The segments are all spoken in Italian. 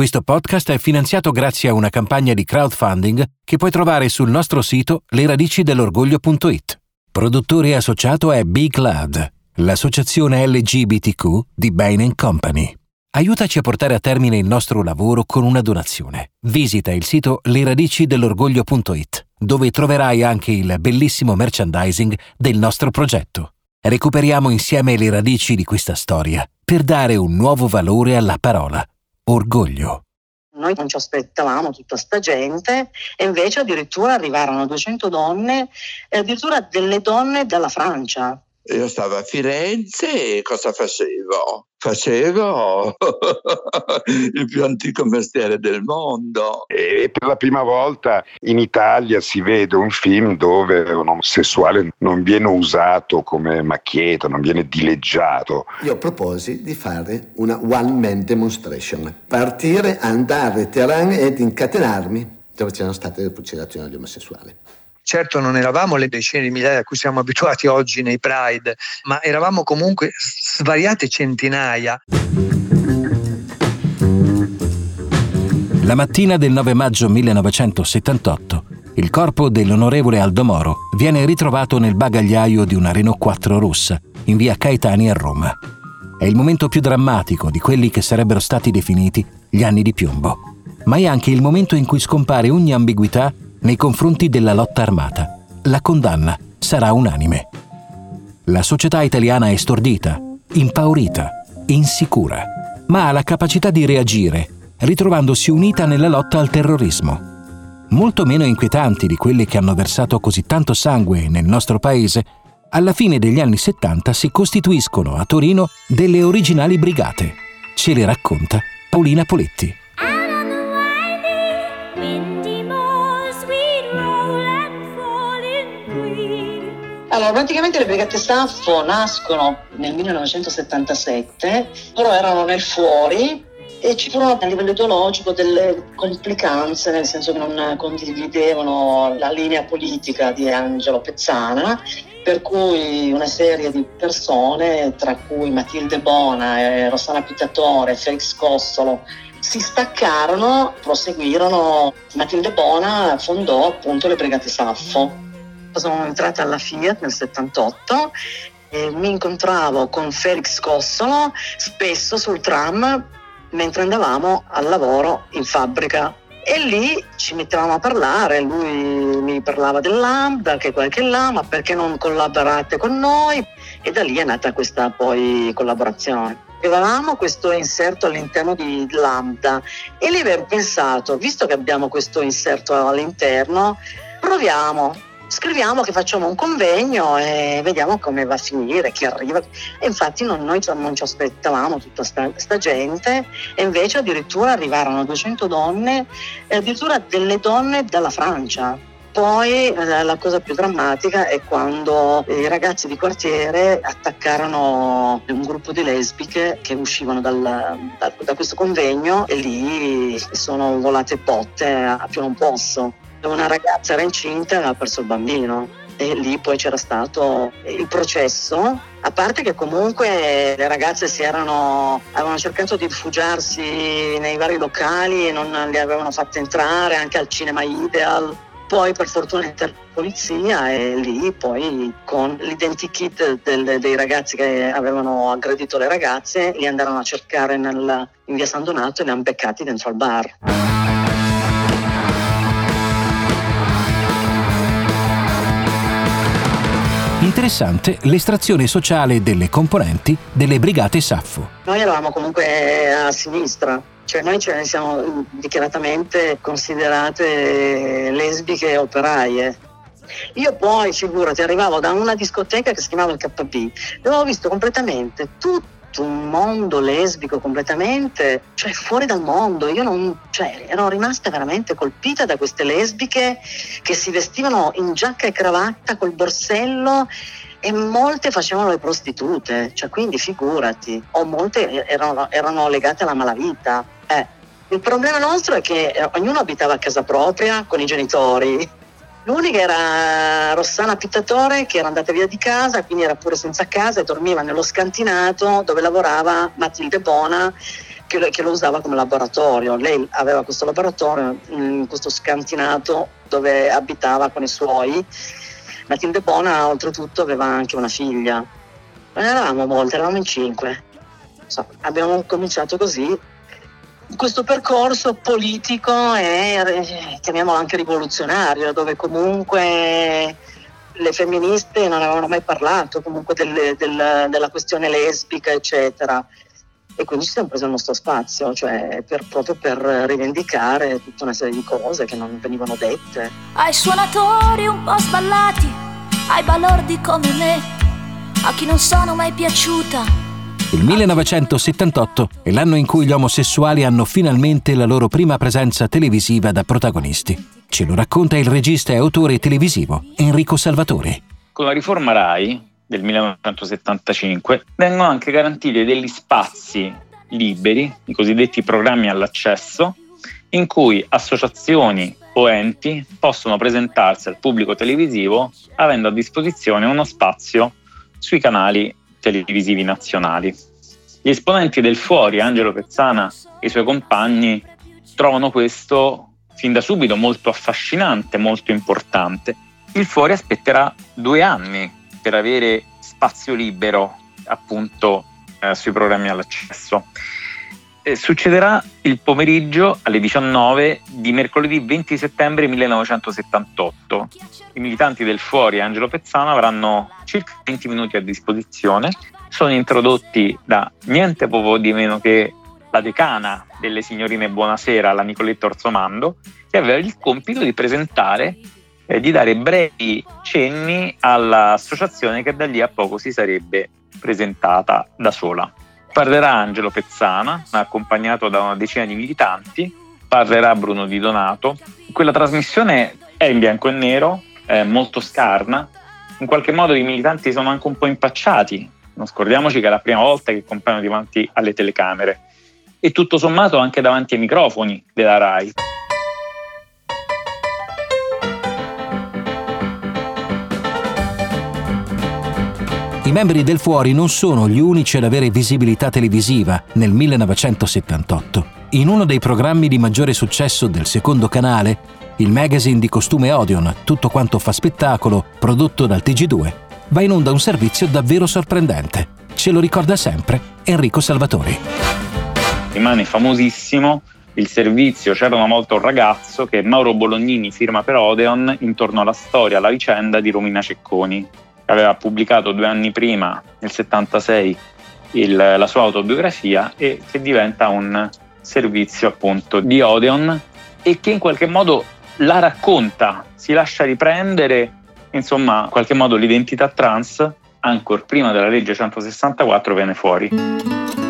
Questo podcast è finanziato grazie a una campagna di crowdfunding che puoi trovare sul nostro sito leradicidell'orgoglio.it. Produttore associato è Big Cloud, l'associazione LGBTQ di Bain Company. Aiutaci a portare a termine il nostro lavoro con una donazione. Visita il sito leradicidell'orgoglio.it, dove troverai anche il bellissimo merchandising del nostro progetto. Recuperiamo insieme le radici di questa storia per dare un nuovo valore alla parola orgoglio. Noi non ci aspettavamo tutta sta gente e invece addirittura arrivarono 200 donne e addirittura delle donne dalla Francia. Io stavo a Firenze e cosa facevo? Facevo il più antico mestiere del mondo. E per la prima volta in Italia si vede un film dove un omosessuale non viene usato come macchietta, non viene dileggiato. Io proposi di fare una one man demonstration, partire, andare a Teheran ed incatenarmi dove c'erano state le fucilazioni degli omosessuali. Certo non eravamo le decine di migliaia a cui siamo abituati oggi nei Pride, ma eravamo comunque svariate centinaia. La mattina del 9 maggio 1978, il corpo dell'onorevole Aldo Moro viene ritrovato nel bagagliaio di una Renault 4 rossa in via Caetani a Roma. È il momento più drammatico di quelli che sarebbero stati definiti gli anni di piombo, ma è anche il momento in cui scompare ogni ambiguità nei confronti della lotta armata. La condanna sarà unanime. La società italiana è stordita, impaurita, insicura, ma ha la capacità di reagire, ritrovandosi unita nella lotta al terrorismo. Molto meno inquietanti di quelle che hanno versato così tanto sangue nel nostro paese, alla fine degli anni 70 si costituiscono a Torino delle originali brigate. Ce le racconta Paolina Poletti. Allora, praticamente le Brigate Saffo nascono nel 1977, loro erano nel fuori e ci furono a livello ideologico delle complicanze, nel senso che non condividevano la linea politica di Angelo Pezzana, per cui una serie di persone, tra cui Matilde Bona, Rossana Pittatore, Felix Cossolo, si staccarono, proseguirono. Matilde Bona fondò appunto le Brigate Saffo sono entrata alla Fiat nel 78 e mi incontravo con Felix Cossolo spesso sul tram mentre andavamo al lavoro in fabbrica e lì ci mettevamo a parlare, lui mi parlava del Lambda, che qualche là, ma perché non collaborate con noi? E da lì è nata questa poi collaborazione. Avevamo questo inserto all'interno di Lambda e lì abbiamo pensato, visto che abbiamo questo inserto all'interno, proviamo scriviamo che facciamo un convegno e vediamo come va a finire, chi arriva. E infatti non, noi non ci aspettavamo tutta questa gente e invece addirittura arrivarono 200 donne e addirittura delle donne dalla Francia. Poi eh, la cosa più drammatica è quando i ragazzi di quartiere attaccarono un gruppo di lesbiche che uscivano dal, da, da questo convegno e lì sono volate botte a più non posso una ragazza era incinta e aveva perso il bambino e lì poi c'era stato il processo, a parte che comunque le ragazze si erano, avevano cercato di rifugiarsi nei vari locali e non li avevano fatte entrare anche al cinema Ideal. Poi per fortuna entra la polizia e lì poi con l'identikit del, dei ragazzi che avevano aggredito le ragazze li andarono a cercare nel, in via San Donato e li hanno beccati dentro al bar. Interessante l'estrazione sociale delle componenti delle brigate Saffo. Noi eravamo comunque a sinistra, cioè noi ce ne siamo dichiaratamente considerate lesbiche operaie. Io poi, figurati, arrivavo da una discoteca che si chiamava il KB, dove ho visto completamente tutto un mondo lesbico completamente, cioè fuori dal mondo. Io non, cioè, ero rimasta veramente colpita da queste lesbiche che si vestivano in giacca e cravatta col borsello e molte facevano le prostitute, cioè quindi figurati, o molte erano, erano legate alla malavita. Eh. Il problema nostro è che eh, ognuno abitava a casa propria con i genitori L'unica era Rossana Pittatore che era andata via di casa, quindi era pure senza casa e dormiva nello scantinato dove lavorava Matilde Bona che, che, lo usava come laboratorio. Lei aveva questo laboratorio in questo scantinato dove abitava con i suoi. Matilde Bona oltretutto aveva anche una figlia. Non eravamo molte, eravamo in cinque. So, abbiamo cominciato così questo percorso politico e chiamiamolo anche rivoluzionario, dove comunque le femministe non avevano mai parlato comunque del, del, della questione lesbica, eccetera. E quindi ci siamo presi il nostro spazio, cioè per, proprio per rivendicare tutta una serie di cose che non venivano dette. Ai suonatori un po' sballati, ai balordi come me, a chi non sono mai piaciuta il 1978 è l'anno in cui gli omosessuali hanno finalmente la loro prima presenza televisiva da protagonisti. Ce lo racconta il regista e autore televisivo Enrico Salvatori. Con la riforma RAI del 1975 vengono anche garantiti degli spazi liberi, i cosiddetti programmi all'accesso, in cui associazioni o enti possono presentarsi al pubblico televisivo avendo a disposizione uno spazio sui canali televisivi nazionali. Gli esponenti del Fuori, Angelo Pezzana e i suoi compagni, trovano questo fin da subito molto affascinante, molto importante. Il Fuori aspetterà due anni per avere spazio libero appunto eh, sui programmi all'accesso. Eh, succederà il pomeriggio alle 19 di mercoledì 20 settembre 1978. I militanti del Fuori Angelo Pezzano avranno circa 20 minuti a disposizione. Sono introdotti da niente poco di meno che la decana delle signorine Buonasera, la Nicoletta Orzomando, che aveva il compito di presentare e eh, di dare brevi cenni all'associazione che da lì a poco si sarebbe presentata da sola. Parlerà Angelo Pezzana, accompagnato da una decina di militanti, parlerà Bruno Di Donato. Quella trasmissione è in bianco e nero, è molto scarna, in qualche modo i militanti sono anche un po' impacciati, non scordiamoci che è la prima volta che compaiono davanti alle telecamere e tutto sommato anche davanti ai microfoni della RAI. I membri del Fuori non sono gli unici ad avere visibilità televisiva nel 1978. In uno dei programmi di maggiore successo del secondo canale, il magazine di costume Odeon, Tutto quanto fa spettacolo, prodotto dal TG2, va in onda un servizio davvero sorprendente. Ce lo ricorda sempre Enrico Salvatori. Rimane famosissimo il servizio C'era una volta un ragazzo che Mauro Bolognini firma per Odeon intorno alla storia, alla vicenda di Romina Cecconi aveva pubblicato due anni prima, nel 76, il, la sua autobiografia e che diventa un servizio appunto di Odeon e che in qualche modo la racconta, si lascia riprendere, insomma, in qualche modo l'identità trans, ancora prima della legge 164, viene fuori.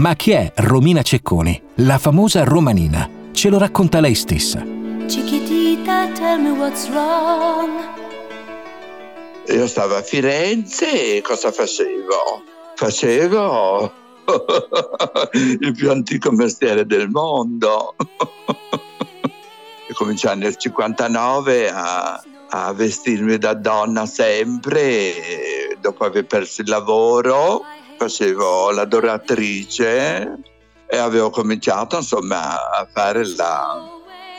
Ma chi è Romina Cecconi, la famosa romanina? Ce lo racconta lei stessa. Chiquitita, tell me what's wrong. Io stavo a Firenze e cosa facevo? Facevo il più antico mestiere del mondo. e cominciai nel 59 a, a vestirmi da donna sempre, dopo aver perso il lavoro facevo l'adoratrice e avevo cominciato insomma a fare la,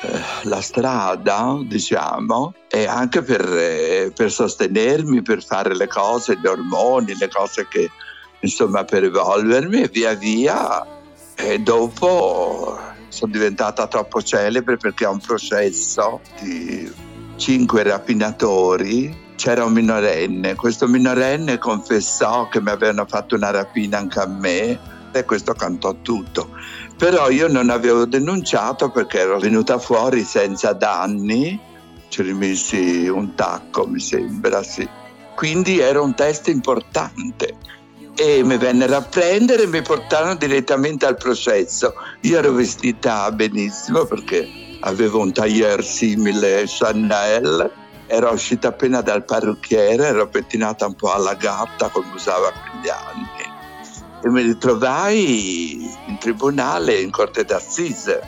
eh, la strada, diciamo, e anche per, eh, per, sostenermi, per fare le cose, gli ormoni, le cose che, insomma, per evolvermi e via via. E dopo sono diventata troppo celebre perché a un processo di cinque rapinatori c'era un minorenne, questo minorenne confessò che mi avevano fatto una rapina anche a me e questo cantò tutto. Però io non avevo denunciato perché ero venuta fuori senza danni, ci rimessi un tacco mi sembra, sì. Quindi era un test importante e mi vennero a prendere e mi portarono direttamente al processo. Io ero vestita benissimo perché avevo un tailleur simile Chanel ero uscita appena dal parrucchiere, ero pettinata un po' alla gatta come usava quegli anni e mi ritrovai in tribunale, in corte d'assise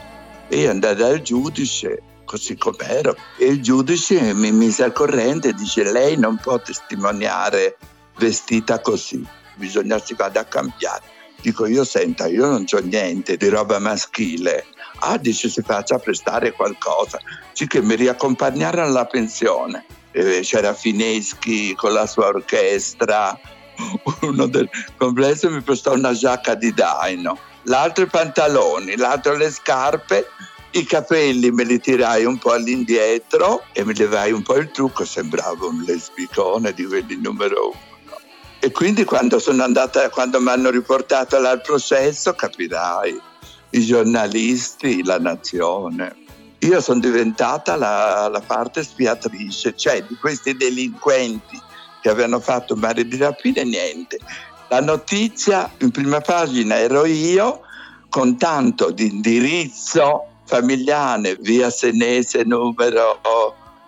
e andai dal giudice così com'ero. E il giudice mi mise al corrente e dice lei non può testimoniare vestita così, bisogna si vada a cambiare. Dico io senta, io non ho niente di roba maschile. Ah, dice si faccia prestare qualcosa, sì che mi riaccompagnarono alla pensione. E c'era Fineschi con la sua orchestra, uno del complesso mi prestò una giacca di daino, l'altro i pantaloni, l'altro le scarpe, i capelli me li tirai un po' all'indietro e mi levai un po' il trucco, sembravo un lesbicone di quelli numero uno. E quindi quando sono andata, quando mi hanno riportato al processo, capirai, i giornalisti, la nazione. Io sono diventata la, la parte spiatrice, cioè di questi delinquenti che avevano fatto mare di rapine, niente. La notizia in prima pagina ero io con tanto di indirizzo familiare, via Senese numero...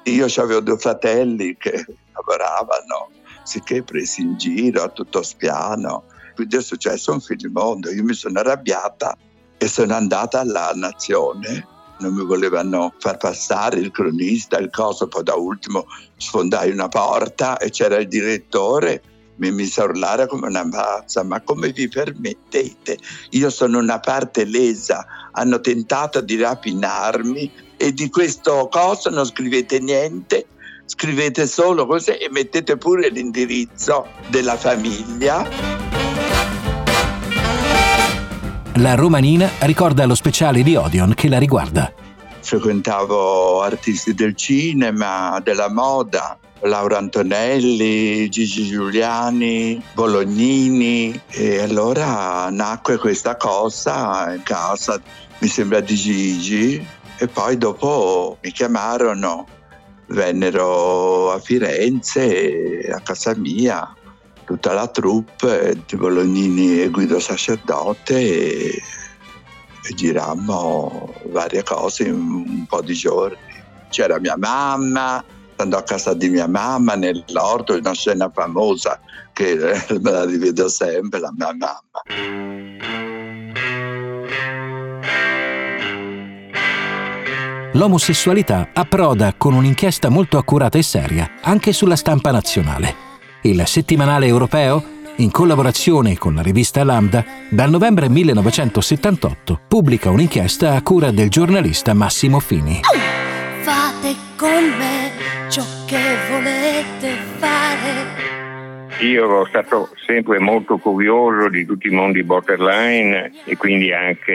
Io avevo due fratelli che lavoravano sicché presi in giro a tutto spiano. Quindi è successo un filimondo, io mi sono arrabbiata e sono andata alla Nazione. Non mi volevano far passare il cronista, il coso, poi da ultimo sfondai una porta e c'era il direttore mi mise a urlare come una pazza, ma come vi permettete? Io sono una parte lesa, hanno tentato di rapinarmi e di questo coso non scrivete niente scrivete solo così e mettete pure l'indirizzo della famiglia. La romanina ricorda lo speciale di Odeon che la riguarda. Frequentavo artisti del cinema, della moda, Laura Antonelli, Gigi Giuliani, Bolognini. E allora nacque questa cosa in casa, mi sembra di Gigi. E poi dopo mi chiamarono vennero a Firenze, a casa mia, tutta la troupe di Bolognini e Guido Sacerdote e, e girammo varie cose in un po' di giorni. C'era mia mamma, andò a casa di mia mamma nell'orto, una scena famosa che me la rivedo sempre, la mia mamma. l'omosessualità approda con un'inchiesta molto accurata e seria anche sulla stampa nazionale. Il settimanale europeo, in collaborazione con la rivista Lambda, dal novembre 1978 pubblica un'inchiesta a cura del giornalista Massimo Fini. Fate con me ciò che volete fare io ero stato sempre molto curioso di tutti i mondi borderline e quindi anche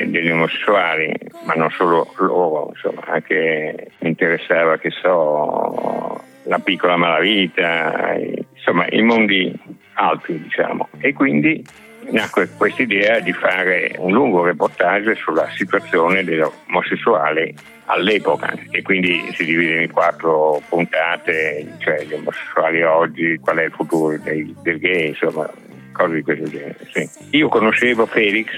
eh, degli omosessuali, ma non solo loro, insomma, anche mi interessava, che so, la piccola malavita, insomma, i mondi altri, diciamo. E quindi nacque questa idea di fare un lungo reportage sulla situazione degli omosessuali all'epoca e quindi si divide in quattro puntate, cioè gli omosessuali oggi, qual è il futuro dei, del gay, insomma cose di questo genere. Sì. Io conoscevo Felix,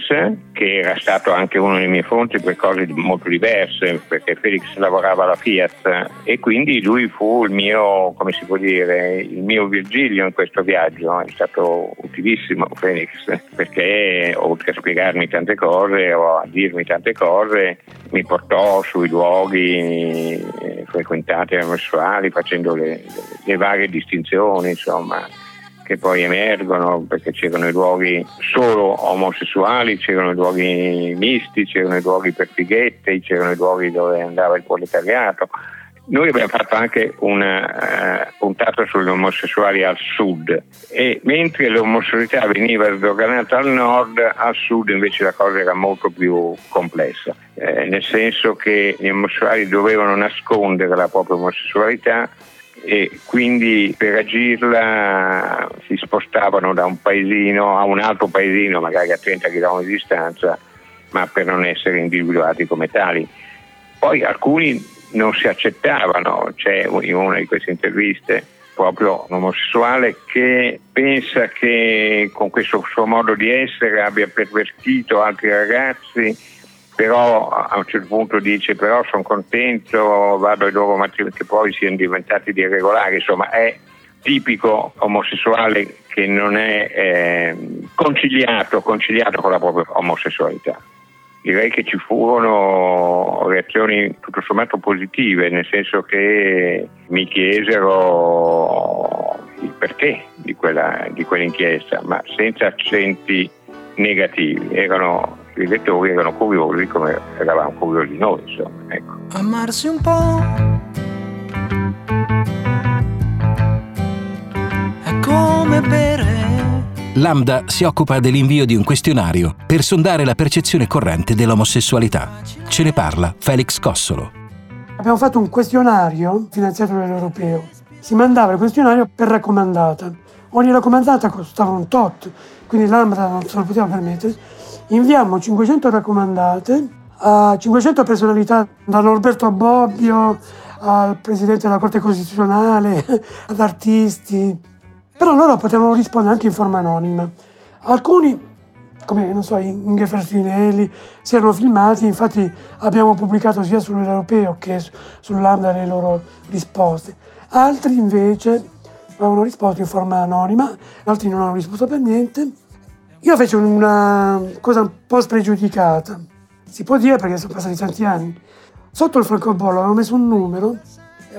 che era stato anche uno dei miei fonti per cose molto diverse, perché Felix lavorava alla Fiat e quindi lui fu il mio, come si può dire, il mio Virgilio in questo viaggio. È stato utilissimo Felix, perché oltre a spiegarmi tante cose o a dirmi tante cose, mi portò sui luoghi eh, frequentati omosessuali facendo le, le varie distinzioni, insomma che poi emergono perché c'erano i luoghi solo omosessuali, c'erano i luoghi misti, c'erano i luoghi per fighette, c'erano i luoghi dove andava il proletariato. Noi abbiamo fatto anche una uh, puntata sugli omosessuali al sud e mentre l'omosessualità veniva sdoganata al nord, al sud invece la cosa era molto più complessa, eh, nel senso che gli omosessuali dovevano nascondere la propria omosessualità e quindi per agirla si spostavano da un paesino a un altro paesino, magari a 30 km di distanza, ma per non essere individuati come tali. Poi alcuni non si accettavano, c'è in una di queste interviste proprio un omosessuale che pensa che con questo suo modo di essere abbia pervertito altri ragazzi però a un certo punto dice però sono contento, vado ai loro matrimoni che poi siano diventati di irregolari, insomma è tipico omosessuale che non è eh, conciliato, conciliato con la propria omosessualità. direi che ci furono reazioni tutto sommato positive, nel senso che mi chiesero il perché di, quella, di quell'inchiesta, ma senza accenti negativi. Erano, I lettori erano curiosi come eravamo curiosi noi, insomma. Ecco. Amarsi un po'. È come bere Lambda si occupa dell'invio di un questionario per sondare la percezione corrente dell'omosessualità. Ce ne parla Felix Cossolo. Abbiamo fatto un questionario finanziato dall'Europeo. Si mandava il questionario per raccomandata. Ogni raccomandata costava un tot, quindi Lambda non se lo poteva permettere. Inviamo 500 raccomandate a 500 personalità, da Norberto Bobbio al Presidente della Corte Costituzionale, ad artisti, però loro potevano rispondere anche in forma anonima. Alcuni, come non so, Inge Fertinelli, si erano filmati, infatti abbiamo pubblicato sia sull'Europeo che sull'Ambda le loro risposte. Altri invece avevano risposto in forma anonima, altri non hanno risposto per niente. Io feci una cosa un po' spregiudicata, si può dire perché sono passati tanti anni. Sotto il francobollo avevo messo un numero,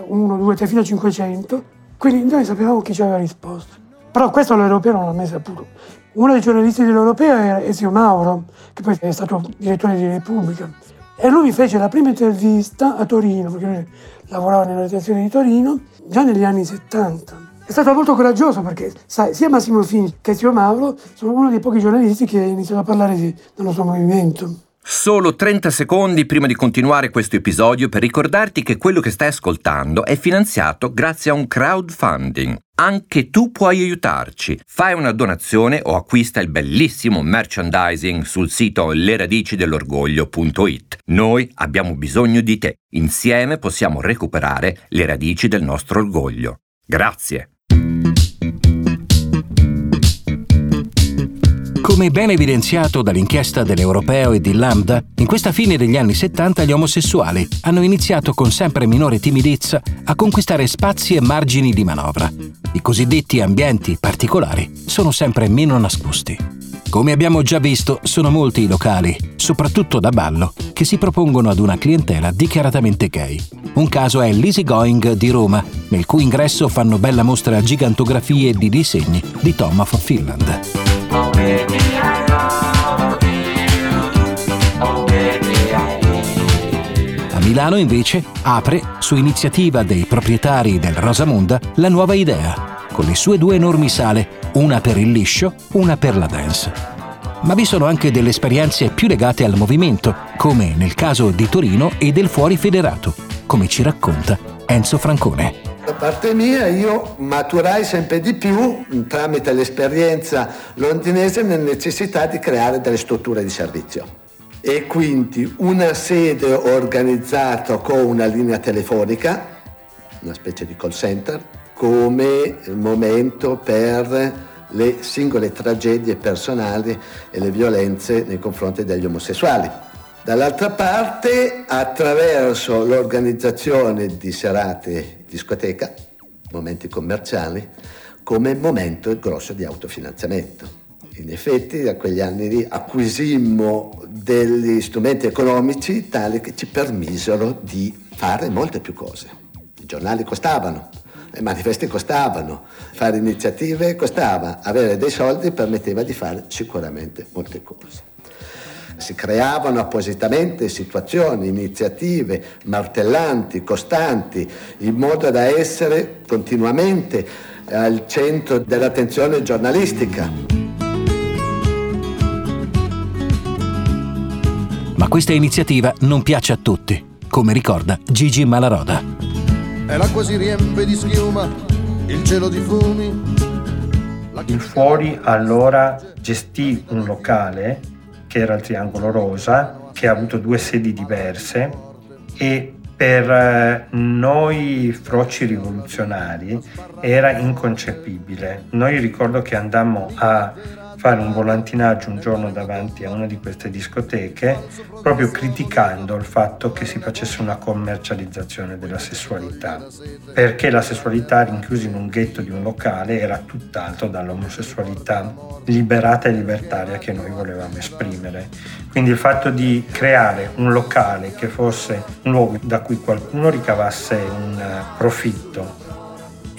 1, 2, 3, fino a 500, quindi noi sapevamo chi ci aveva risposto. Però questo l'Europeo non l'ha mai saputo. Uno dei giornalisti dell'Europeo era Ezio Mauro, che poi è stato direttore di Repubblica. E lui mi fece la prima intervista a Torino, perché lui lavorava nella redazione di Torino, già negli anni 70. È stato molto coraggioso perché, sai, sia Massimo Fini che Ezio Mauro sono uno dei pochi giornalisti che ha iniziato a parlare di, del nostro movimento. Solo 30 secondi prima di continuare questo episodio per ricordarti che quello che stai ascoltando è finanziato grazie a un crowdfunding. Anche tu puoi aiutarci. Fai una donazione o acquista il bellissimo merchandising sul sito leradicidelorgoglio.it. Noi abbiamo bisogno di te. Insieme possiamo recuperare le radici del nostro orgoglio. Grazie. Come ben evidenziato dall'inchiesta dell'Europeo e di Lambda, in questa fine degli anni 70 gli omosessuali hanno iniziato con sempre minore timidezza a conquistare spazi e margini di manovra. I cosiddetti ambienti particolari sono sempre meno nascosti. Come abbiamo già visto, sono molti i locali, soprattutto da ballo, che si propongono ad una clientela dichiaratamente gay. Un caso è l'Easy Going di Roma, nel cui ingresso fanno bella mostra gigantografie di disegni di Tom of Finland. A Milano invece apre, su iniziativa dei proprietari del Rosamonda, la nuova idea, con le sue due enormi sale, una per il liscio, una per la dance. Ma vi sono anche delle esperienze più legate al movimento, come nel caso di Torino e del Fuori Federato, come ci racconta Enzo Francone. Da parte mia io maturai sempre di più tramite l'esperienza londinese nella necessità di creare delle strutture di servizio e quindi una sede organizzata con una linea telefonica, una specie di call center, come momento per le singole tragedie personali e le violenze nei confronti degli omosessuali. Dall'altra parte, attraverso l'organizzazione di serate discoteca, momenti commerciali, come momento grosso di autofinanziamento. In effetti, da quegli anni lì acquisimmo degli strumenti economici tali che ci permisero di fare molte più cose. I giornali costavano, i manifesti costavano, fare iniziative costava, avere dei soldi permetteva di fare sicuramente molte cose si creavano appositamente situazioni, iniziative martellanti, costanti, in modo da essere continuamente al centro dell'attenzione giornalistica. Ma questa iniziativa non piace a tutti, come ricorda Gigi Malaroda. E l'acqua si riempie di schiuma, il cielo di fumi. Il fuori allora gestì un locale era il Triangolo Rosa, che ha avuto due sedi diverse e per eh, noi froci rivoluzionari era inconcepibile. Noi ricordo che andammo a fare un volantinaggio un giorno davanti a una di queste discoteche proprio criticando il fatto che si facesse una commercializzazione della sessualità, perché la sessualità rinchiusa in un ghetto di un locale era tutt'altro dall'omosessualità liberata e libertaria che noi volevamo esprimere. Quindi il fatto di creare un locale che fosse un luogo da cui qualcuno ricavasse un profitto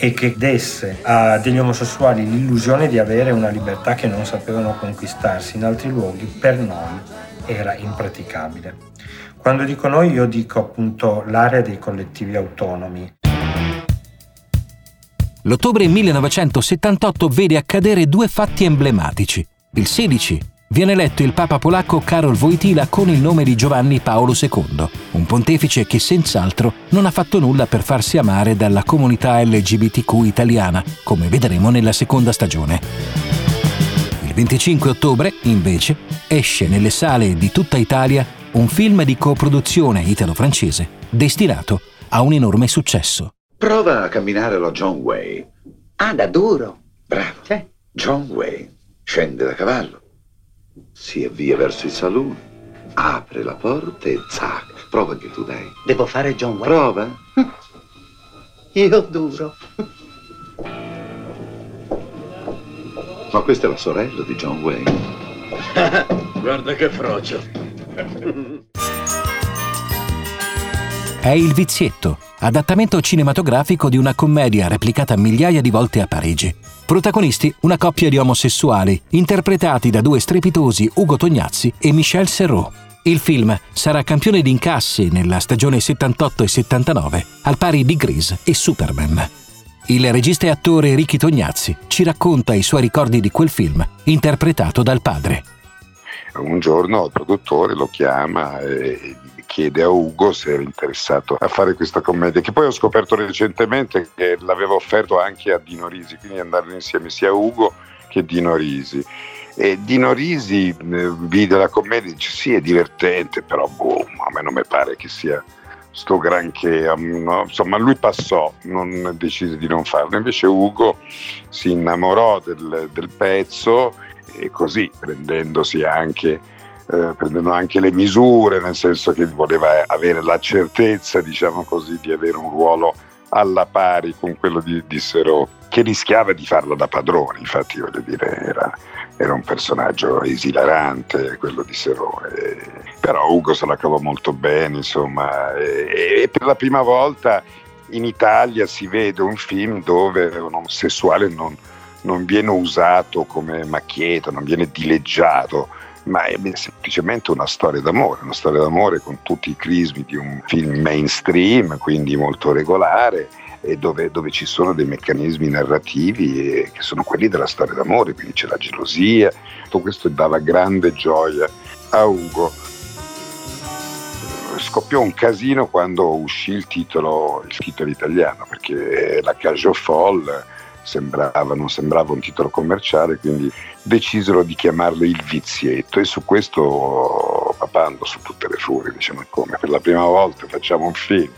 e che desse a degli omosessuali l'illusione di avere una libertà che non sapevano conquistarsi in altri luoghi, per noi era impraticabile. Quando dico noi io dico appunto l'area dei collettivi autonomi. L'ottobre 1978 vede accadere due fatti emblematici. Il 16 viene eletto il Papa polacco Karol Wojtyla con il nome di Giovanni Paolo II, un pontefice che senz'altro non ha fatto nulla per farsi amare dalla comunità LGBTQ italiana, come vedremo nella seconda stagione. Il 25 ottobre, invece, esce nelle sale di tutta Italia un film di coproduzione italo-francese destinato a un enorme successo. Prova a camminare lo John Way. Ah, da duro. Bravo. Sì. John Way scende da cavallo si avvia verso il saloon, apre la porta e zac. Prova anche tu, dai. Devo fare John Wayne? Prova. Io duro. Ma questa è la sorella di John Wayne. Guarda che frocio. È Il Vizietto, adattamento cinematografico di una commedia replicata migliaia di volte a Parigi. Protagonisti una coppia di omosessuali, interpretati da due strepitosi Ugo Tognazzi e Michel Serrault. Il film sarà campione di incassi nella stagione 78 e 79, al pari di Grease e Superman. Il regista e attore Ricky Tognazzi ci racconta i suoi ricordi di quel film, interpretato dal padre. Un giorno il produttore lo chiama e chiede a Ugo se era interessato a fare questa commedia, che poi ho scoperto recentemente che l'aveva offerto anche a Dino Risi, quindi andare insieme sia Ugo che Dino Risi. E Dino Risi eh, vide la commedia e dice sì è divertente, però boh, a me non mi pare che sia sto granché, no? insomma lui passò, non decise di non farlo, invece Ugo si innamorò del, del pezzo e così prendendosi anche eh, prendendo anche le misure, nel senso che voleva avere la certezza, diciamo così, di avere un ruolo alla pari con quello di, di Serò, che rischiava di farlo da padrone, infatti voglio dire, era, era un personaggio esilarante quello di Serò, e, però Ugo se la cavò molto bene, insomma, e, e per la prima volta in Italia si vede un film dove un omosessuale non, non viene usato come macchietta, non viene dileggiato, ma è semplicemente una storia d'amore, una storia d'amore con tutti i crismi di un film mainstream, quindi molto regolare, dove, dove ci sono dei meccanismi narrativi che sono quelli della storia d'amore, quindi c'è la gelosia, tutto questo dava grande gioia a Ugo. Scoppiò un casino quando uscì il titolo, il titolo italiano, perché la Cage Folle sembrava, non sembrava un titolo commerciale, quindi decisero di chiamarlo Il Vizietto. E su questo papà andò su tutte le furie, diciamo come? Per la prima volta facciamo un film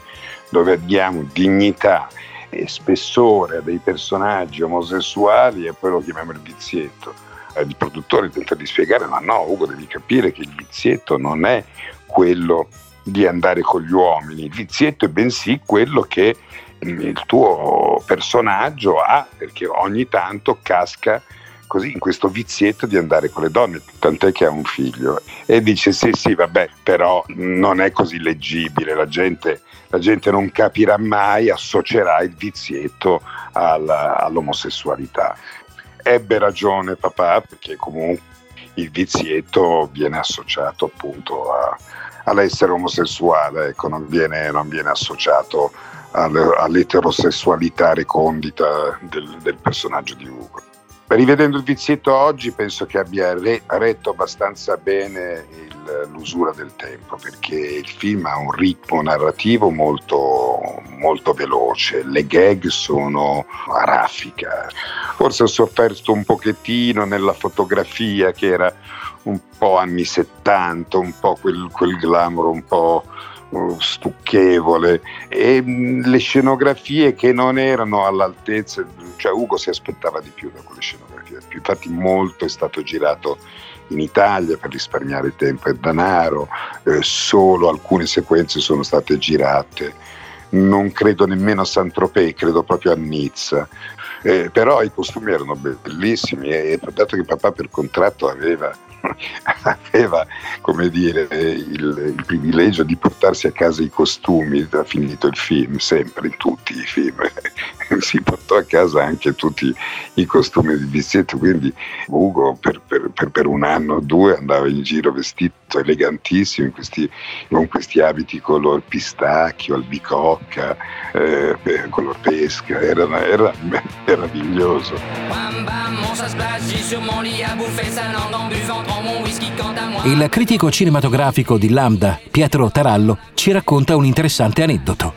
dove diamo dignità e spessore a dei personaggi omosessuali e poi lo chiamiamo il vizietto. Il produttore tenta di spiegare, ma no, Ugo, devi capire che il vizietto non è quello di andare con gli uomini, il vizietto è bensì quello che il tuo personaggio ha, perché ogni tanto casca così in questo vizietto di andare con le donne, tant'è che ha un figlio. E dice sì, sì, vabbè, però non è così leggibile, la gente, la gente non capirà mai, associerà il vizietto alla, all'omosessualità. Ebbe ragione papà, perché comunque il vizietto viene associato appunto a, all'essere omosessuale, ecco, non viene, non viene associato all'eterosessualità recondita del, del personaggio di Ugo. Rivedendo il vizietto oggi penso che abbia re, retto abbastanza bene il, l'usura del tempo perché il film ha un ritmo narrativo molto, molto veloce, le gag sono a raffica. Forse ho sofferto un pochettino nella fotografia che era un po' anni 70, un po' quel, quel glamour un po' stucchevole e mh, le scenografie che non erano all'altezza, cioè Ugo si aspettava di più da quelle scenografie, infatti molto è stato girato in Italia per risparmiare tempo e denaro, eh, solo alcune sequenze sono state girate, non credo nemmeno a Saint-Tropez, credo proprio a Nizza. Eh, però i costumi erano bellissimi e dato che papà per contratto aveva aveva come dire, il, il, privilegio di portarsi a casa i costumi ha finito il film, sempre in tutti i film, si portò a casa anche tutti i costumi di Bizzetto, quindi Ugo per, per, per, per, un anno o due andava in giro vestito elegantissimo questi, con questi abiti color pistacchio, albicocca, eh, color pesca, era, era meraviglioso. Il critico cinematografico di Lambda, Pietro Tarallo, ci racconta un interessante aneddoto.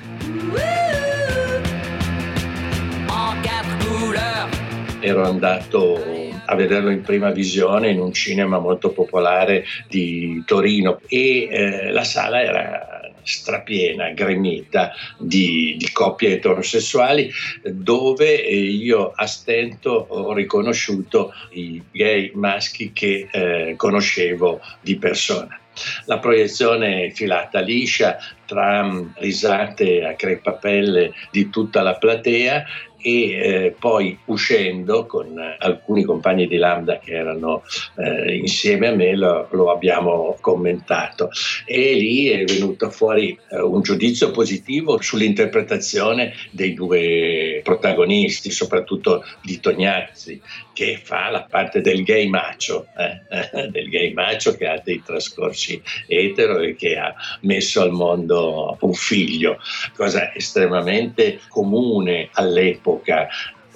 Ero andato a vederlo in prima visione in un cinema molto popolare di Torino e eh, la sala era strapiena, gremita di, di coppie eterosessuali dove io a stento ho riconosciuto i gay maschi che eh, conoscevo di persona. La proiezione filata liscia tra risate a crepapelle di tutta la platea e eh, poi uscendo con alcuni compagni di Lambda che erano eh, insieme a me lo, lo, abbiamo commentato. E lì è venuto fuori eh, un giudizio positivo sull'interpretazione dei due protagonisti, soprattutto di Tognazzi che fa la parte del gay macho, eh, del gay macho che ha dei trascorsi etero e che ha messo al mondo un figlio, cosa estremamente comune all'epoca all'epoca.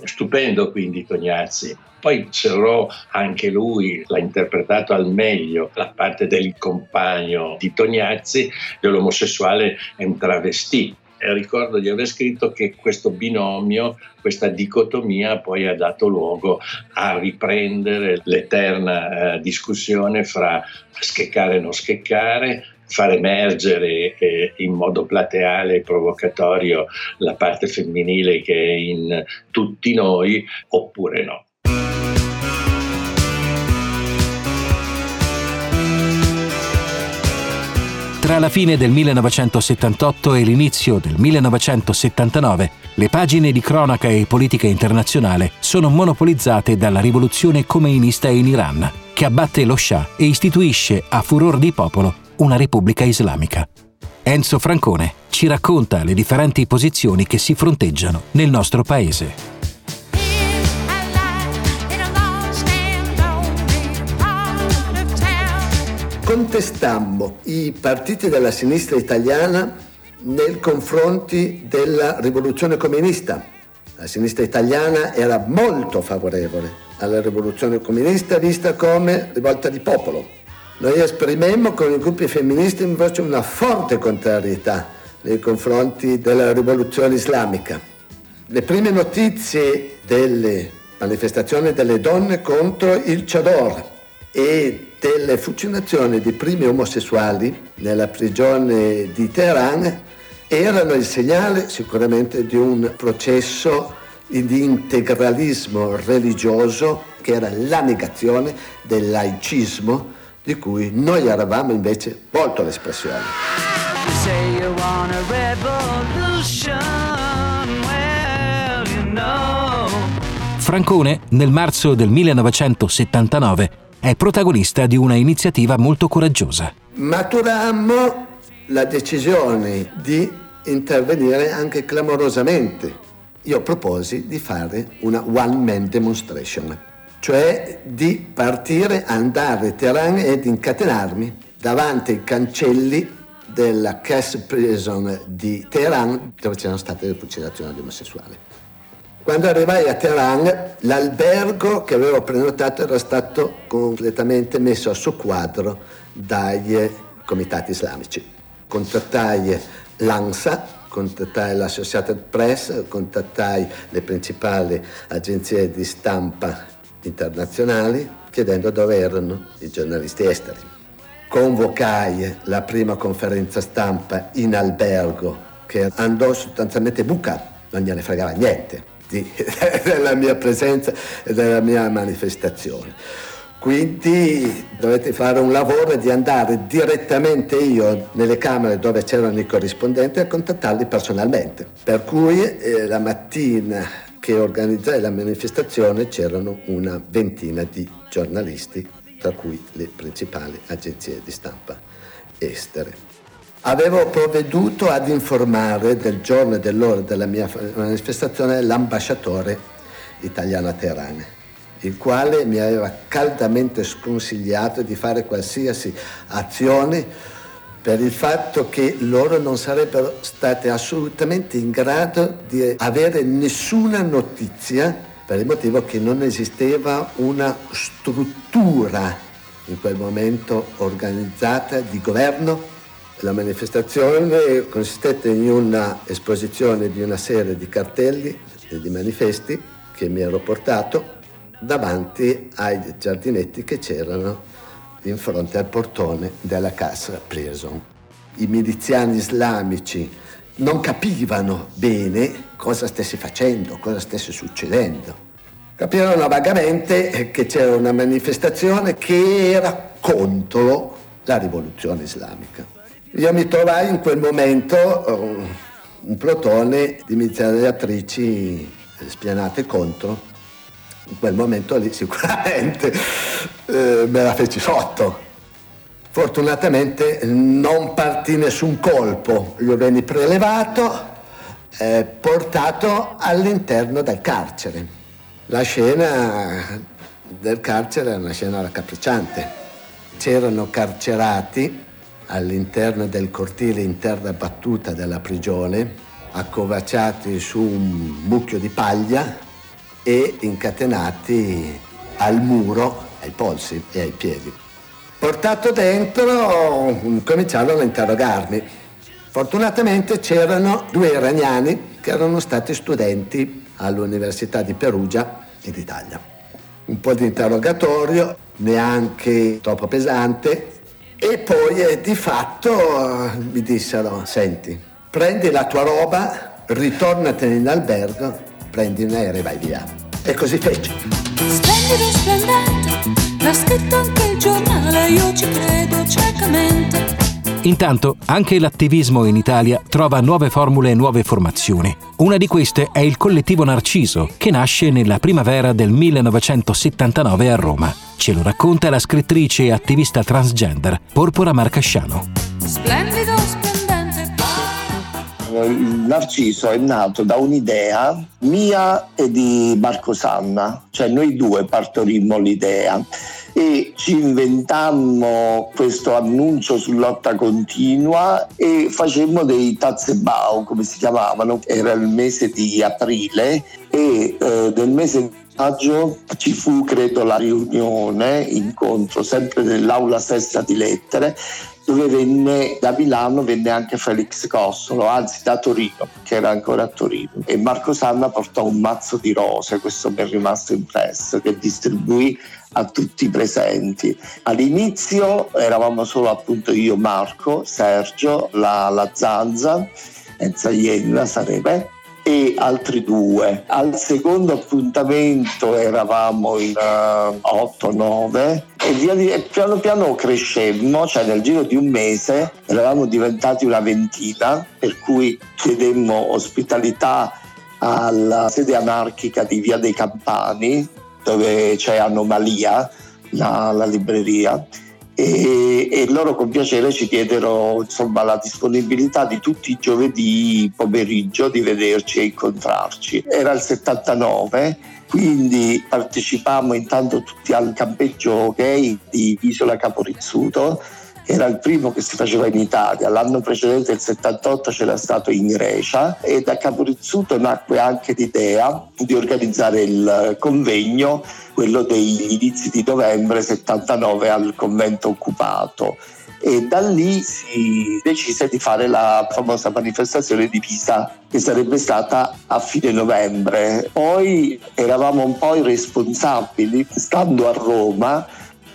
Stupendo quindi Tognazzi. Poi Cerrò anche lui l'ha interpretato al meglio la parte del compagno di Tognazzi, dell'omosessuale è un travestì. E ricordo di aver scritto che questo binomio, questa dicotomia poi ha dato luogo a riprendere l'eterna eh, discussione fra scheccare e non scheccare, far emergere eh, in modo plateale e provocatorio la parte femminile che è in tutti noi oppure no. Tra la fine del 1978 e l'inizio del 1979, le pagine di cronaca e politica internazionale sono monopolizzate dalla rivoluzione comeinista in Iran, che abbatte lo Shah e istituisce a furor di popolo una repubblica islamica. Enzo Francone ci racconta le differenti posizioni che si fronteggiano nel nostro paese. Contestammo i partiti della sinistra italiana nei confronti della rivoluzione comunista. La sinistra italiana era molto favorevole alla rivoluzione comunista vista come rivolta di popolo noi esprimemmo con i gruppi femministi invece una forte contrarietà nei confronti della rivoluzione islamica. Le prime notizie delle manifestazioni delle donne contro il Chador e delle fucilazioni di primi omosessuali nella prigione di Teheran erano il segnale sicuramente di un processo di integralismo religioso che era la negazione del laicismo di cui noi eravamo invece molto l'espressione. Francone, nel marzo del 1979, è protagonista di una iniziativa molto coraggiosa. Maturammo la decisione di intervenire anche clamorosamente. Io proposi di fare una one-man demonstration cioè di partire, andare a Teheran ed incatenarmi davanti ai cancelli della Cass Prison di Teheran dove c'erano state le fucilazioni di omosessuali. Quando arrivai a Teheran l'albergo che avevo prenotato era stato completamente messo a soqquadro dai comitati islamici. Contattai l'ANSA, contattai l'Associated Press, contattai le principali agenzie di stampa internazionali chiedendo dove erano i giornalisti esteri. convocai la prima conferenza stampa in albergo che andò sostanzialmente buca, non gliene fregava niente di, della mia presenza e della mia manifestazione. Quindi dovete fare un lavoro di andare direttamente io nelle camere dove c'erano i corrispondenti a contattarli personalmente. Per cui eh, la mattina che organizzai la manifestazione c'erano una ventina di giornalisti, tra cui le principali agenzie di stampa estere. Avevo provveduto ad informare del giorno e dell'ora della mia manifestazione l'ambasciatore italiano a Teheran, il quale mi aveva caldamente sconsigliato di fare qualsiasi azione per il fatto che loro non sarebbero state assolutamente in grado di avere nessuna notizia per il motivo che non esisteva una struttura in quel momento organizzata di governo la manifestazione consistette in una esposizione di una serie di cartelli e di manifesti che mi ero portato davanti ai giardinetti che c'erano in fronte al portone della Casa Prison. I miliziani islamici non capivano bene cosa stesse facendo, cosa stesse succedendo. Capirono vagamente che c'era una manifestazione che era contro la rivoluzione islamica. Io mi trovai in quel momento uh, un plotone di mitragliatrici spianate contro. In quel momento lì sicuramente eh, me la feci sotto. Fortunatamente non partì nessun colpo, io venni prelevato e portato all'interno del carcere. La scena del carcere era una scena raccapricciante. C'erano carcerati all'interno del cortile in terra battuta della prigione, accovacciati su un mucchio di paglia e incatenati al muro, ai polsi e ai piedi. Portato dentro cominciarono a interrogarmi. Fortunatamente c'erano due iraniani che erano stati studenti all'Università di Perugia in Italia. Un po' di interrogatorio, neanche troppo pesante, e poi eh, di fatto mi dissero, senti, prendi la tua roba, ritornatene in albergo, prendi un aereo e vai via. E così fece. Splendido, splendente, l'ha scritto anche il giornale, io ci credo ciecamente. Intanto anche l'attivismo in Italia trova nuove formule e nuove formazioni. Una di queste è il collettivo Narciso, che nasce nella primavera del 1979 a Roma. Ce lo racconta la scrittrice e attivista transgender Porpora Marcasciano. Splendido, splendente. Il Narciso è nato da un'idea mia e di Marco Sanna, cioè noi due partorimmo l'idea e ci inventammo questo annuncio su lotta continua e facemmo dei tazzebau come si chiamavano, era il mese di aprile e eh, nel mese di maggio ci fu credo la riunione, incontro sempre nell'aula stessa di lettere dove venne da Milano venne anche Felix Cossolo, anzi da Torino, che era ancora a Torino. E Marco Sanna portò un mazzo di rose, questo mi è rimasto impresso, che distribuì a tutti i presenti. All'inizio eravamo solo appunto io, Marco, Sergio, la, la Zanza, Enza Ienna sarebbe, e altri due. Al secondo appuntamento eravamo in uh, 8-9 e via di, e piano piano crescemmo, cioè nel giro di un mese eravamo diventati una ventina, per cui chiedemmo ospitalità alla sede anarchica di Via dei Campani, dove c'è Anomalia, la, la libreria e, e, loro con piacere ci diedero insomma, la disponibilità di tutti i giovedì pomeriggio di vederci e incontrarci. Era il 79, quindi partecipammo intanto tutti al campeggio gay di Isola Caporizzuto era il primo che si faceva in Italia, l'anno precedente, il 78, c'era stato in Grecia e da Caporizzuto nacque anche l'idea di organizzare il convegno, quello degli inizi di novembre 79 al convento occupato e da lì si decise di fare la famosa manifestazione di Pisa che sarebbe stata a fine novembre. Poi eravamo un po' irresponsabili, stando a Roma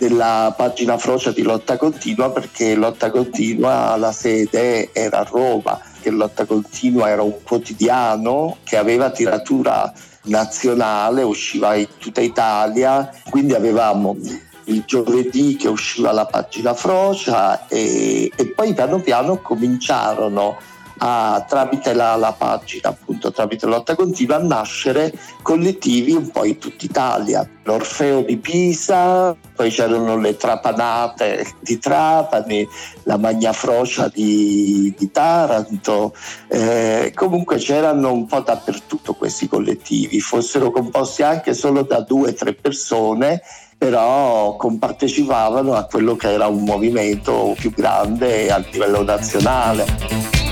della pagina Frocia di Lotta Continua perché Lotta Continua la sede era a Roma, che Lotta Continua era un quotidiano che aveva tiratura nazionale, usciva in tutta Italia, quindi avevamo il giovedì che usciva la pagina Frocia e, e poi piano piano cominciarono a, tramite la, la, pagina, appunto tramite lotta continua, a nascere collettivi un po' in tutta Italia. L'Orfeo di Pisa, poi c'erano le Trapanate di Trapani, la Magna Frocia di, di Taranto, eh, comunque c'erano un po' dappertutto questi collettivi, fossero composti anche solo da due o tre persone però compartecipavano a quello che era un movimento più grande a livello nazionale.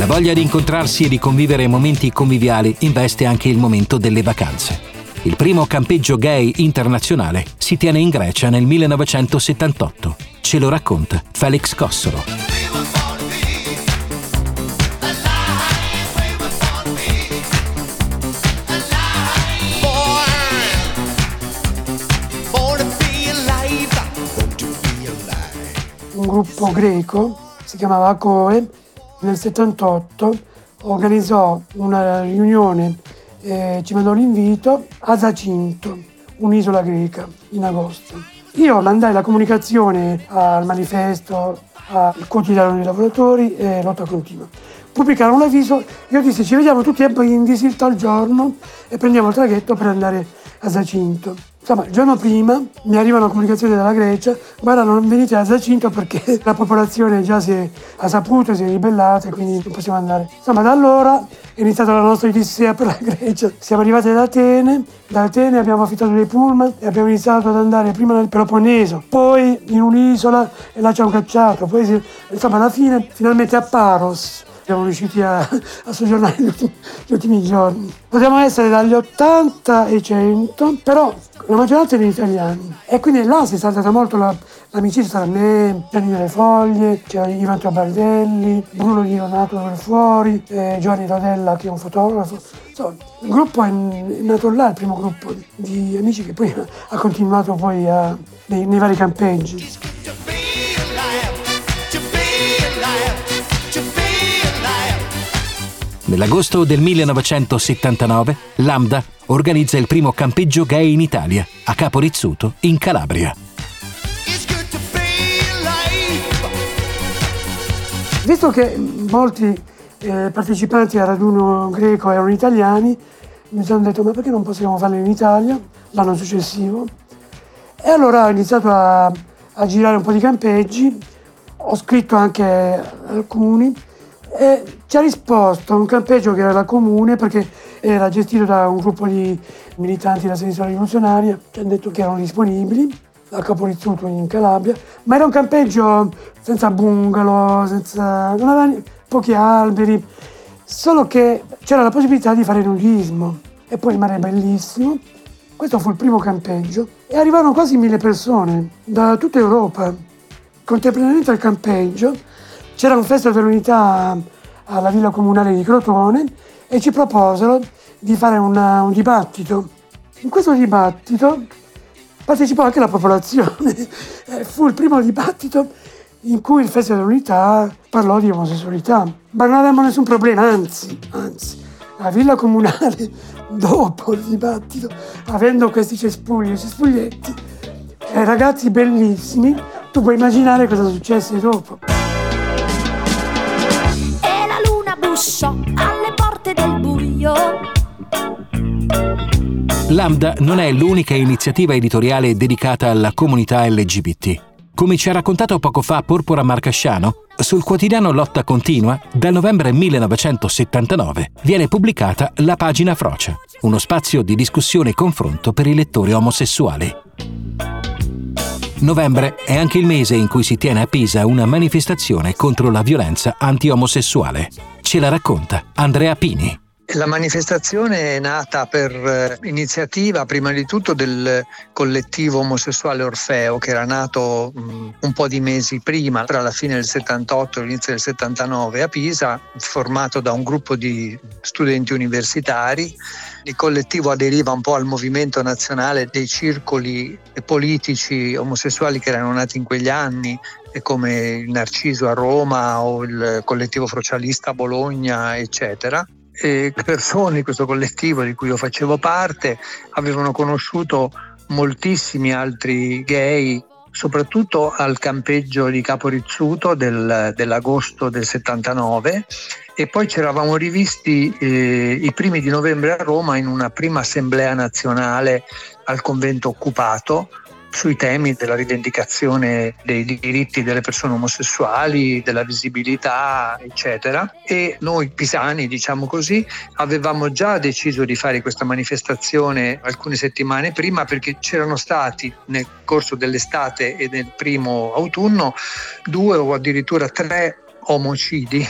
La voglia di incontrarsi e di convivere momenti conviviali investe anche il momento delle vacanze. Il primo campeggio gay internazionale si tiene in Grecia nel 1978. Ce lo racconta Felix Cossolo. Un gruppo greco si chiamava Akoe nel 78 organizzò una riunione, eh, ci mandò l'invito a Zacinto, un'isola greca, in agosto. Io mandai la comunicazione al manifesto, al quotidiano dei lavoratori e lotta continua. Pubblicarono l'avviso, io dissi ci vediamo tutti a Brindisi tal giorno e prendiamo il traghetto per andare a Zacinto. Insomma, il giorno prima mi arriva una comunicazione dalla Grecia, guarda non venite a Zacinto perché la popolazione già si è, ha saputo, si è ribellata e quindi non possiamo andare. Insomma, da allora è iniziata la nostra odissea per la Grecia. Siamo arrivati ad Atene, da Atene abbiamo affittato dei pullman e abbiamo iniziato ad andare prima nel Peloponneso, poi in un'isola e là ci hanno cacciato, poi insomma alla fine finalmente a Paros siamo riusciti a, a soggiornare gli ultimi, giorni. Potevamo essere dagli 80 ai 100, però la maggioranza erano italiani. E quindi là si è saltata molto la, l'amicizia tra me, Gianni delle Foglie, c'era Ivan Bardelli, Bruno Di Donato fuori, eh, Giovanni Rodella che è un fotografo. Insomma, il gruppo è nato là, il primo gruppo di amici che poi ha continuato poi a, nei, nei vari campeggi. Nell'agosto del 1979 Lambda organizza il primo campeggio gay in Italia, a Capo Rizzuto, in Calabria. Visto che molti eh, partecipanti al raduno greco erano italiani, mi sono detto ma perché non possiamo farlo in Italia l'anno successivo? E allora ho iniziato a, a girare un po' di campeggi, ho scritto anche alcuni e ci ha risposto un campeggio che era la comune perché era gestito da un gruppo di militanti della sinistra rivoluzionaria, ci hanno detto che erano disponibili a Caporizzuto in Calabria, ma era un campeggio senza bungalow, senza, non aveva pochi alberi, solo che c'era la possibilità di fare nudismo e poi il mare è bellissimo. Questo fu il primo campeggio e arrivarono quasi mille persone da tutta Europa. Contemporaneamente al campeggio c'era un festival dell'unità alla Villa Comunale di Crotone e ci proposero di fare una, un dibattito. In questo dibattito partecipò anche la popolazione. Fu il primo dibattito in cui il Festival dell'Unità parlò di omosessualità. Ma non avevamo nessun problema, anzi, anzi, la Villa Comunale, dopo il dibattito, avendo questi cespugli e cespuglietti, eh, ragazzi bellissimi, tu puoi immaginare cosa successe dopo. Bussò alle porte del buio. Lambda non è l'unica iniziativa editoriale dedicata alla comunità LGBT. Come ci ha raccontato poco fa Porpora Marcasciano, sul quotidiano Lotta Continua, dal novembre 1979, viene pubblicata la pagina Frocia, uno spazio di discussione e confronto per i lettori omosessuali. Novembre è anche il mese in cui si tiene a Pisa una manifestazione contro la violenza anti-omosessuale. Ce la racconta Andrea Pini. La manifestazione è nata per eh, iniziativa prima di tutto del collettivo omosessuale Orfeo che era nato un po' di mesi prima, tra la fine del 78 e l'inizio del 79 a Pisa, formato da un gruppo di studenti universitari. Il collettivo aderiva un po' al movimento nazionale dei circoli politici omosessuali che erano nati in quegli anni come il Narciso a Roma o il collettivo socialista a Bologna, eccetera e persone di questo collettivo di cui io facevo parte avevano conosciuto moltissimi altri gay soprattutto al campeggio di Caporizzuto del, dell'agosto del 79 e poi ci eravamo rivisti eh, i primi di novembre a Roma in una prima assemblea nazionale al convento occupato sui temi della rivendicazione dei diritti delle persone omosessuali, della visibilità, eccetera. E noi pisani, diciamo così, avevamo già deciso di fare questa manifestazione alcune settimane prima perché c'erano stati nel corso dell'estate e nel primo autunno due o addirittura tre omicidi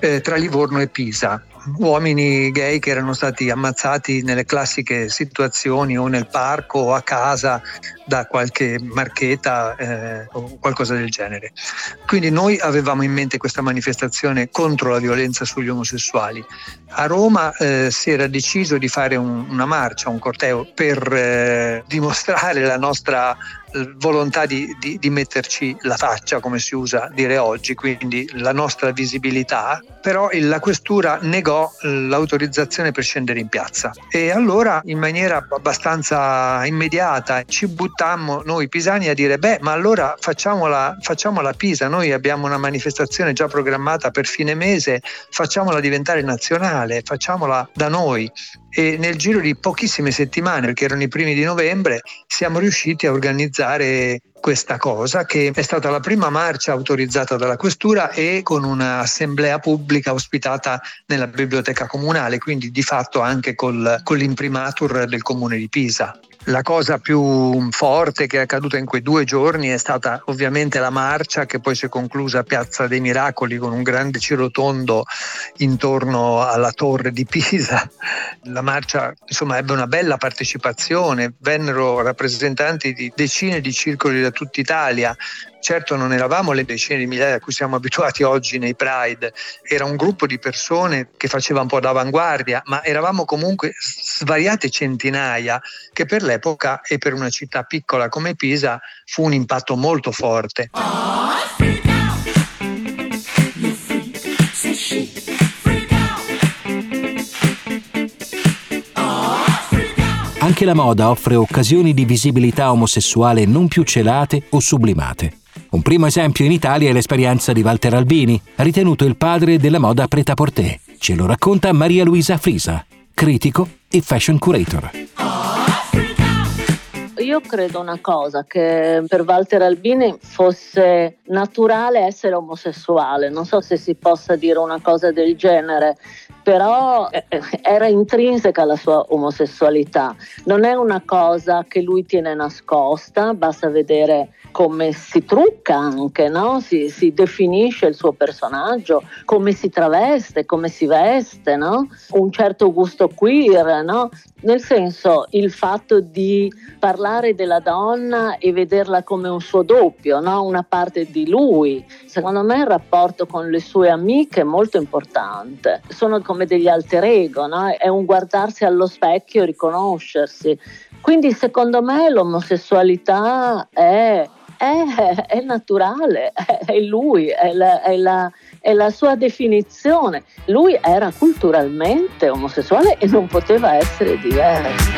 eh, tra Livorno e Pisa uomini gay che erano stati ammazzati nelle classiche situazioni o nel parco o a casa da qualche marchetta eh, o qualcosa del genere. Quindi noi avevamo in mente questa manifestazione contro la violenza sugli omosessuali. A Roma eh, si era deciso di fare un, una marcia, un corteo per eh, dimostrare la nostra volontà di, di, di, metterci la faccia, come si usa dire oggi, quindi la nostra visibilità, però la questura negò l'autorizzazione per scendere in piazza. E allora in maniera abbastanza immediata ci buttammo noi pisani a dire beh ma allora facciamola, facciamola Pisa, noi abbiamo una manifestazione già programmata per fine mese, facciamola diventare nazionale, facciamola da noi e nel giro di pochissime settimane, perché erano i primi di novembre, siamo riusciti a organizzare questa cosa che è stata la prima marcia autorizzata dalla questura e con un'assemblea pubblica ospitata nella biblioteca comunale, quindi di fatto anche col, con l'imprimatur del comune di Pisa. La cosa più forte che è accaduta in quei due giorni è stata ovviamente la marcia che poi si è conclusa a Piazza dei Miracoli con un grande cirotondo intorno alla torre di Pisa. La marcia insomma ebbe una bella partecipazione, vennero rappresentanti di decine di circoli da tutta Italia, Certo non eravamo le decine di migliaia a cui siamo abituati oggi nei Pride, era un gruppo di persone che faceva un po' d'avanguardia, ma eravamo comunque svariate centinaia che per l'epoca e per una città piccola come Pisa fu un impatto molto forte. Anche la moda offre occasioni di visibilità omosessuale non più celate o sublimate. Un primo esempio in Italia è l'esperienza di Walter Albini, ritenuto il padre della moda prêt-à-porter. Ce lo racconta Maria Luisa Frisa, critico e fashion curator. Io credo una cosa, che per Walter Albini fosse naturale essere omosessuale, non so se si possa dire una cosa del genere, però eh, era intrinseca la sua omosessualità, non è una cosa che lui tiene nascosta, basta vedere come si trucca anche, no? si, si, definisce il suo personaggio, come si traveste, come si veste, no? un certo gusto queer, no? Nel senso il fatto di parlare della donna e vederla come un suo doppio, una parte di lui. Secondo me il rapporto con le sue amiche è molto importante, sono come degli alter ego, è un guardarsi allo specchio riconoscersi. Quindi secondo me l'omosessualità è è, è naturale, è lui, è la, è, la, è la sua definizione. Lui era culturalmente omosessuale e non poteva essere diverso.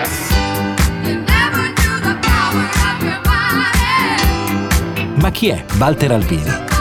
Ma chi è Walter Albini?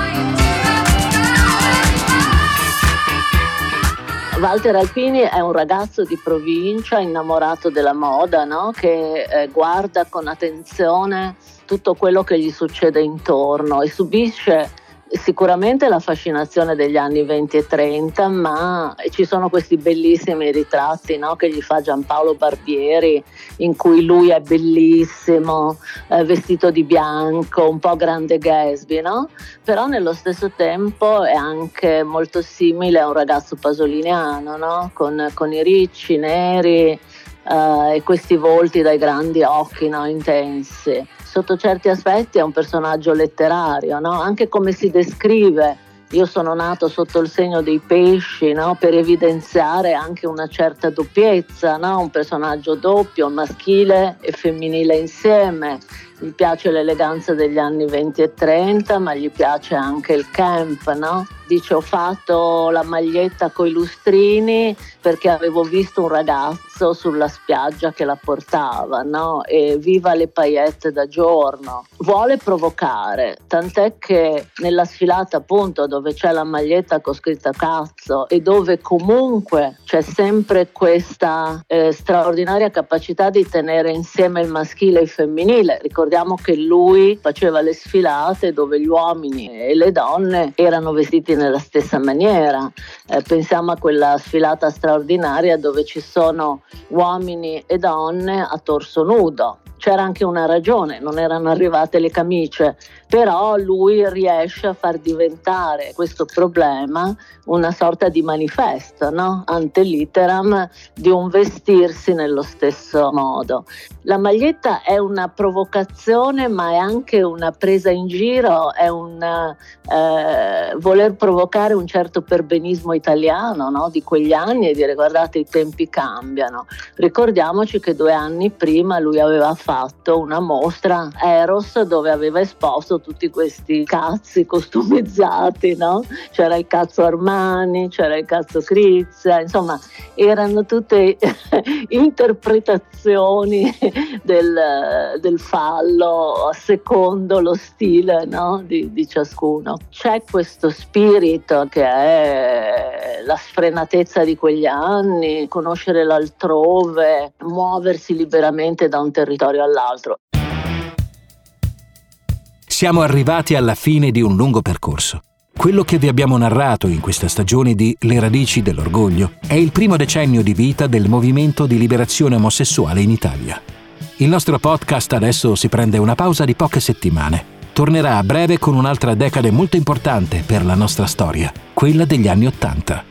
Walter Alpini è un ragazzo di provincia innamorato della moda, no? che eh, guarda con attenzione tutto quello che gli succede intorno e subisce sicuramente la fascinazione degli anni 20 e 30, ma ci sono questi bellissimi ritratti no, che gli fa Giampaolo Barbieri, in cui lui è bellissimo, eh, vestito di bianco, un po' grande Gatsby, no? però nello stesso tempo è anche molto simile a un ragazzo pasoliniano, no? con, con, i ricci neri eh, e questi volti dai grandi occhi intensi sotto certi aspetti è un personaggio letterario, no? anche come si descrive. Io sono nato sotto il segno dei pesci no? per evidenziare anche una certa doppiezza, no? un personaggio doppio, maschile e femminile insieme. Gli piace l'eleganza degli anni 20 e 30, ma gli piace anche il camp, no? Dice ho fatto la maglietta coi lustrini perché avevo visto un ragazzo sulla spiaggia che la portava, no? E viva le paillette da giorno. Vuole provocare, tant'è che nella sfilata appunto dove c'è la maglietta con scritta cazzo e dove comunque c'è sempre questa eh, straordinaria capacità di tenere insieme il maschile e il femminile. Ricordiamo che lui faceva le sfilate dove gli uomini e le donne erano vestiti nella stessa maniera. Eh, pensiamo a quella sfilata straordinaria dove ci sono uomini e donne a torso nudo c'era anche una ragione, non erano arrivate le camicie, però lui riesce a far diventare questo problema una sorta di manifesto, no? ante litteram, di un vestirsi nello stesso modo. La maglietta è una provocazione, ma è anche una presa in giro, è un eh, voler provocare un certo perbenismo italiano no? di quegli anni e dire guardate i tempi cambiano. Ricordiamoci che due anni prima lui aveva fatto fatto una mostra Eros dove aveva esposto tutti questi cazzi costumizzati, no? C'era il cazzo Armani, c'era il cazzo Crizia, insomma erano tutte interpretazioni del, del, fallo secondo lo stile no? di, di ciascuno. C'è questo spirito che è la sfrenatezza di quegli anni, conoscere l'altrove, muoversi liberamente da un territorio all'altro. Siamo arrivati alla fine di un lungo percorso. Quello che vi abbiamo narrato in questa stagione di Le radici dell'orgoglio è il primo decennio di vita del movimento di liberazione omosessuale in Italia. Il nostro podcast adesso si prende una pausa di poche settimane. Tornerà a breve con un'altra decade molto importante per la nostra storia, quella degli anni Ottanta.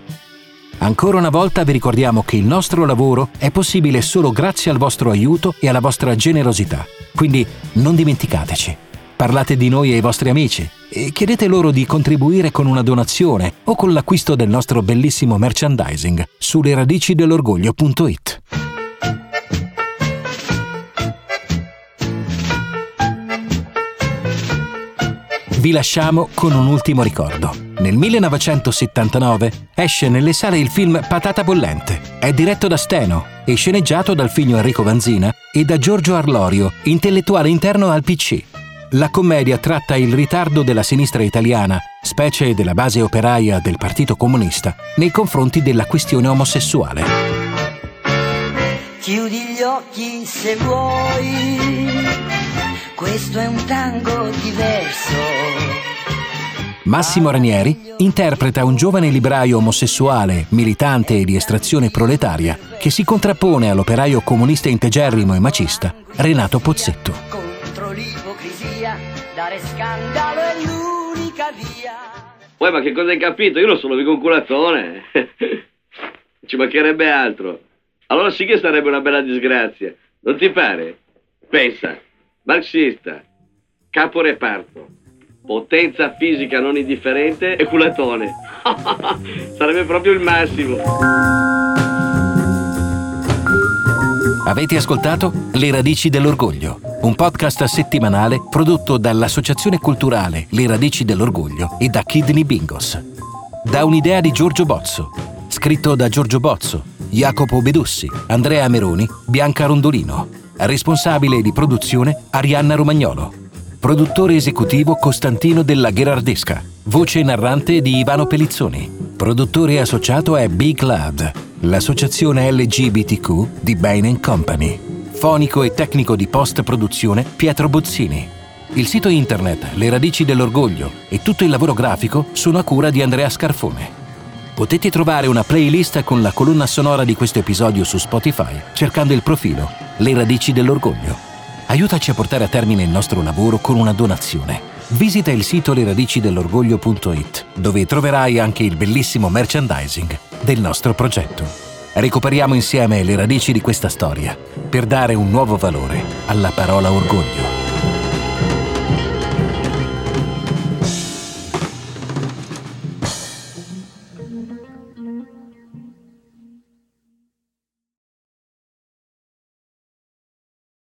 Ancora una volta vi ricordiamo che il nostro lavoro è possibile solo grazie al vostro aiuto e alla vostra generosità. Quindi non dimenticateci. Parlate di noi ai vostri amici e chiedete loro di contribuire con una donazione o con l'acquisto del nostro bellissimo merchandising sulle radici Vi lasciamo con un ultimo ricordo. Nel 1979 esce nelle sale il film Patata Bollente. È diretto da Steno e sceneggiato dal figlio Enrico Vanzina e da Giorgio Arlorio, intellettuale interno al PC. La commedia tratta il ritardo della sinistra italiana, specie della base operaia del Partito Comunista, nei confronti della questione omosessuale. Chiudi gli occhi se vuoi, questo è un tango diverso Massimo Ranieri interpreta un giovane libraio omosessuale, militante e di estrazione proletaria, che si contrappone all'operaio comunista integerrimo e macista Renato Pozzetto. Contro l'ipocrisia, dare scandalo è l'unica via. Poi ma che cosa hai capito? Io non sono mica un culatone. Ci mancherebbe altro. Allora sì che sarebbe una bella disgrazia. Non ti pare? Pensa, marxista, capo reparto potenza fisica non indifferente e culatone. Sarebbe proprio il massimo. Avete ascoltato Le radici dell'orgoglio, un podcast settimanale prodotto dall'Associazione Culturale Le radici dell'orgoglio e da Kidney Bingos. Da un'idea di Giorgio Bozzo, scritto da Giorgio Bozzo, Jacopo Bedussi, Andrea Meroni, Bianca Rondolino. Responsabile di produzione Arianna Romagnolo. Produttore esecutivo Costantino della Gherardesca. Voce narrante di Ivano Pelizzoni. Produttore associato è Big Lad, l'associazione LGBTQ di Bain Company. Fonico e tecnico di post-produzione Pietro Bozzini. Il sito internet Le radici dell'orgoglio e tutto il lavoro grafico sono a cura di Andrea Scarfone. Potete trovare una playlist con la colonna sonora di questo episodio su Spotify cercando il profilo Le radici dell'orgoglio. Aiutaci a portare a termine il nostro lavoro con una donazione. Visita il sito leradicidell'orgoglio.it dove troverai anche il bellissimo merchandising del nostro progetto. Recuperiamo insieme le radici di questa storia per dare un nuovo valore alla parola orgoglio.